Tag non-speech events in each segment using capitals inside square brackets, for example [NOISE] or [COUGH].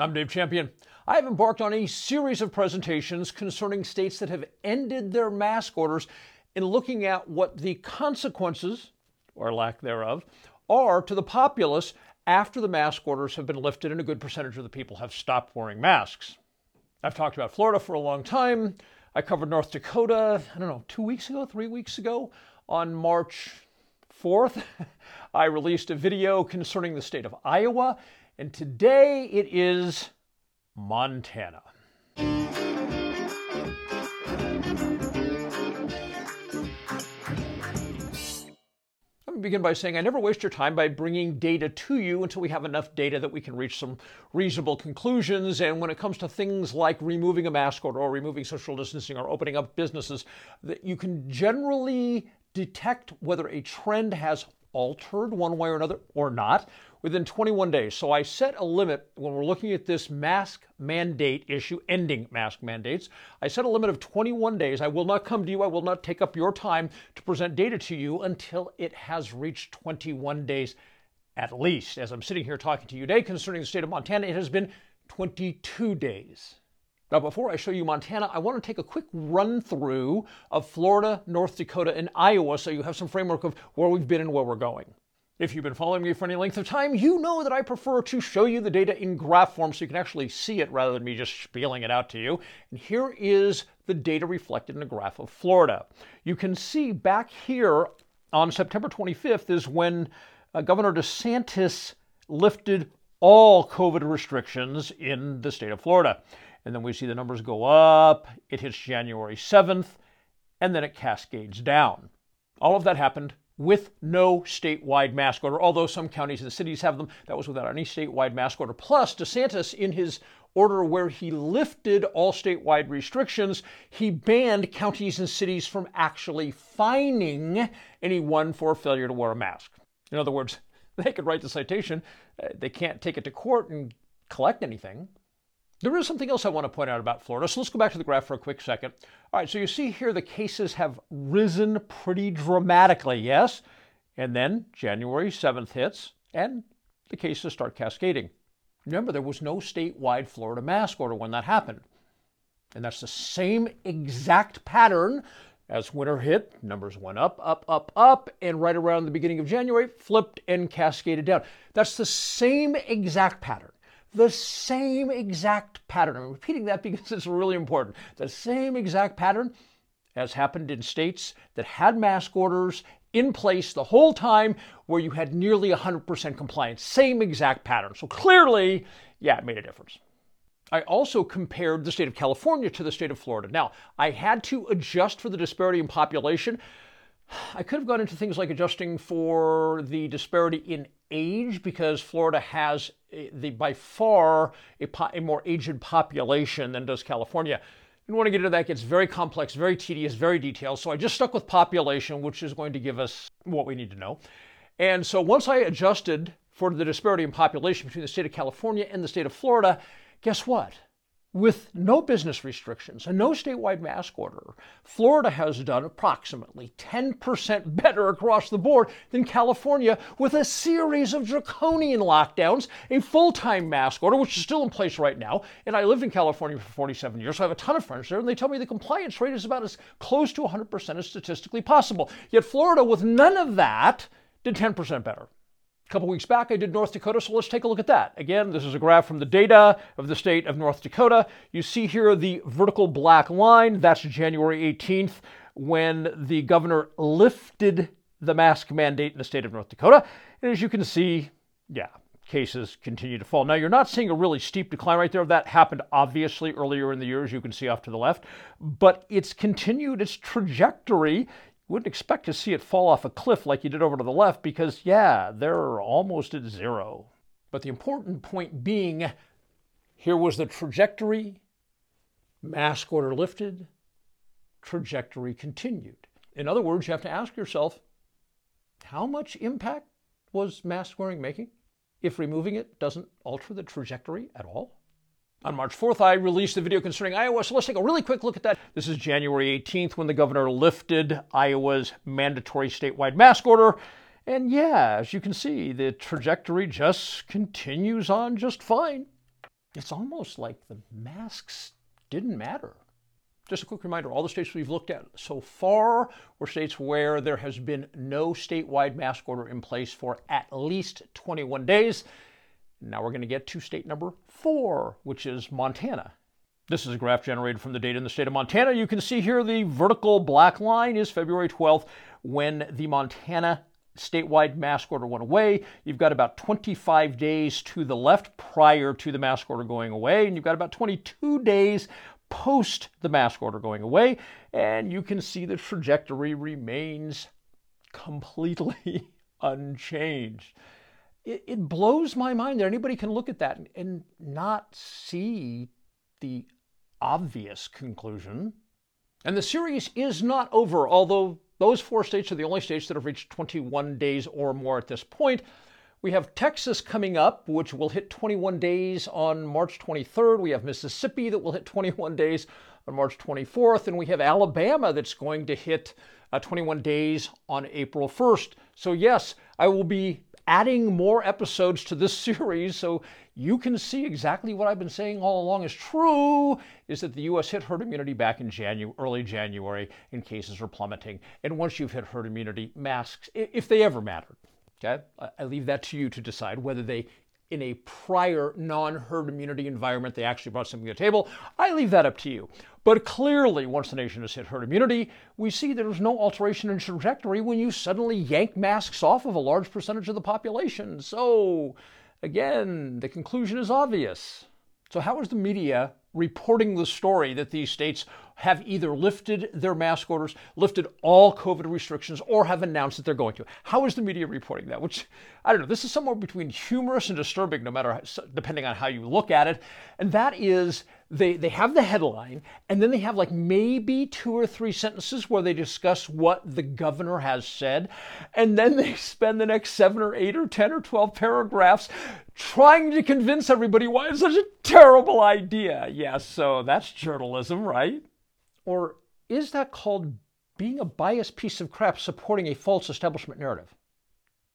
I'm Dave Champion. I have embarked on a series of presentations concerning states that have ended their mask orders and looking at what the consequences, or lack thereof, are to the populace after the mask orders have been lifted and a good percentage of the people have stopped wearing masks. I've talked about Florida for a long time. I covered North Dakota, I don't know, two weeks ago, three weeks ago. On March 4th, [LAUGHS] I released a video concerning the state of Iowa and today it is Montana. Let me begin by saying I never waste your time by bringing data to you until we have enough data that we can reach some reasonable conclusions. And when it comes to things like removing a mask order or removing social distancing or opening up businesses, that you can generally detect whether a trend has altered one way or another or not within 21 days. So I set a limit when we're looking at this mask mandate issue, ending mask mandates. I set a limit of 21 days. I will not come to you, I will not take up your time to present data to you until it has reached 21 days at least. As I'm sitting here talking to you today concerning the state of Montana, it has been 22 days. Now, before I show you Montana, I want to take a quick run through of Florida, North Dakota, and Iowa so you have some framework of where we've been and where we're going. If you've been following me for any length of time, you know that I prefer to show you the data in graph form so you can actually see it rather than me just spieling it out to you. And here is the data reflected in a graph of Florida. You can see back here on September 25th is when uh, Governor DeSantis lifted all COVID restrictions in the state of Florida. And then we see the numbers go up, it hits January 7th, and then it cascades down. All of that happened with no statewide mask order, although some counties and cities have them. That was without any statewide mask order. Plus, DeSantis, in his order where he lifted all statewide restrictions, he banned counties and cities from actually fining anyone for failure to wear a mask. In other words, [LAUGHS] they could write the citation, uh, they can't take it to court and collect anything. There is something else I want to point out about Florida, so let's go back to the graph for a quick second. All right, so you see here the cases have risen pretty dramatically, yes? And then January 7th hits, and the cases start cascading. Remember, there was no statewide Florida mask order when that happened. And that's the same exact pattern as winter hit. Numbers went up, up, up, up, and right around the beginning of January, flipped and cascaded down. That's the same exact pattern the same exact pattern. I'm repeating that because it's really important. The same exact pattern as happened in states that had mask orders in place the whole time where you had nearly 100% compliance. Same exact pattern. So clearly, yeah, it made a difference. I also compared the state of California to the state of Florida. Now, I had to adjust for the disparity in population. I could have gone into things like adjusting for the disparity in age because Florida has eh, the by far a, po- a, more aged population than does California. And want to get into that it gets very complex, very tedious, very detailed. So I just stuck with population, which is going to give us what we need to know. And so once I adjusted for the disparity in population between the state of California and the state of Florida, guess what? With no business restrictions and no statewide mask order, Florida has done approximately 10% better across the board than California with a series of draconian lockdowns, a full time mask order, which is still in place right now. And I lived in California for 47 years, so I have a ton of friends there, and they tell me the compliance rate is about as close to 100% as statistically possible. Yet Florida, with none of that, did 10% better. A couple weeks back, I did North Dakota, so let's take a look at that. Again, this is a graph from the data of the state of North Dakota. You see here the vertical black line. That's January 18th when the governor lifted the mask mandate in the state of North Dakota. And as you can see, yeah, cases continue to fall. Now, you're not seeing a really steep decline right there. That happened obviously earlier in the year, as you can see off to the left, but it's continued its trajectory wouldn't expect to see it fall off a cliff like you did over to the left because, yeah, they're almost at zero. But the important point being here was the trajectory, mask order lifted, trajectory continued. In other words, you have to ask yourself how much impact was mask wearing making if removing it doesn't alter the trajectory at all? On March 4th, I released the video concerning Iowa, so let's take a really quick look at that. This is January 18th when the governor lifted Iowa's mandatory statewide mask order. And yeah, as you can see, the trajectory just continues on just fine. it's almost like the masks didn't matter. Just a quick reminder all the states we've looked at so far were states where there has been no statewide mask order in place for at least 21 days. Now we're going to get to state number four, which is Montana. This is a graph generated from the data in the state of Montana. You can see here the vertical black line is February 12th when the Montana statewide mask order went away. You've got about 25 days to the left prior to the mask order going away, and you've got about 22 days post the mask order going away. And you can see the trajectory remains completely [LAUGHS] unchanged. It, it, blows my mind that anybody can look at that and, and not see the obvious conclusion. And the series is not over, although those four states are the only states that have reached 21 days or more at this point. We have Texas coming up, which will hit 21 days on March 23rd. We have Mississippi that will hit 21 days on March 24th. And we have Alabama that's going to hit uh, 21 days on April 1st. So, yes, I will be adding more episodes to this [LAUGHS] series so you can see exactly what I've been saying all along is true is that the US hit herd immunity back in January, early January and cases are plummeting. And once you've hit herd immunity, masks, if they ever mattered, okay, I leave that to you to decide whether they in a prior non herd immunity environment, they actually brought something to the table. I leave that up to you. But clearly, once the nation has hit herd immunity, we see there's no alteration in trajectory when you suddenly yank masks off of a large percentage of the population. So, again, the conclusion is obvious. So, how is the media reporting the story that these states have either lifted their mask orders, lifted all COVID restrictions, or have announced that they're going to. How is the media reporting that? Which, I don't know, this is somewhere between humorous and disturbing, no matter, depending on how you look at it. And that is they, they have the headline, and then they have like maybe two or three sentences where they discuss what the governor has said. And then [LAUGHS] they spend the next seven or eight or 10 or 12 paragraphs trying to convince everybody why it's such a terrible idea. Yes, so that's journalism, right? Or is that called being a biased piece of crap supporting a false establishment narrative?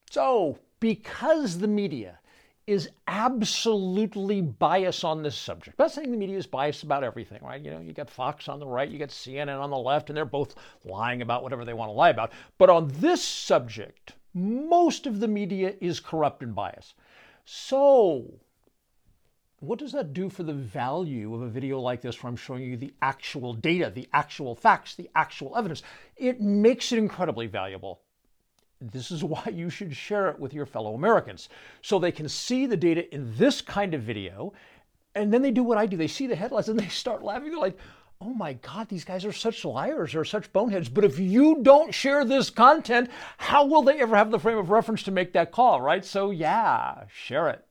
So, because the media is absolutely biased on this subject. Not saying the media is biased about everything, right? You know, you got Fox on the right, you got CNN on the left, and they're both lying about whatever they want to lie about. But on this subject, most of the media is corrupt and biased. So, what does that do for the value of a video like this where I'm showing you the actual data, the actual facts, the actual evidence? It makes it incredibly valuable. This is [LAUGHS] why you should share it with your fellow Americans so they can see the data in this kind of video. And then they do what I do. They see the headlines and [LAUGHS] they start laughing. They're like, oh my God, these guys are such liars or such boneheads. But if you don't share this content, how will they ever have the frame of reference to make that call, right? So, yeah, share it.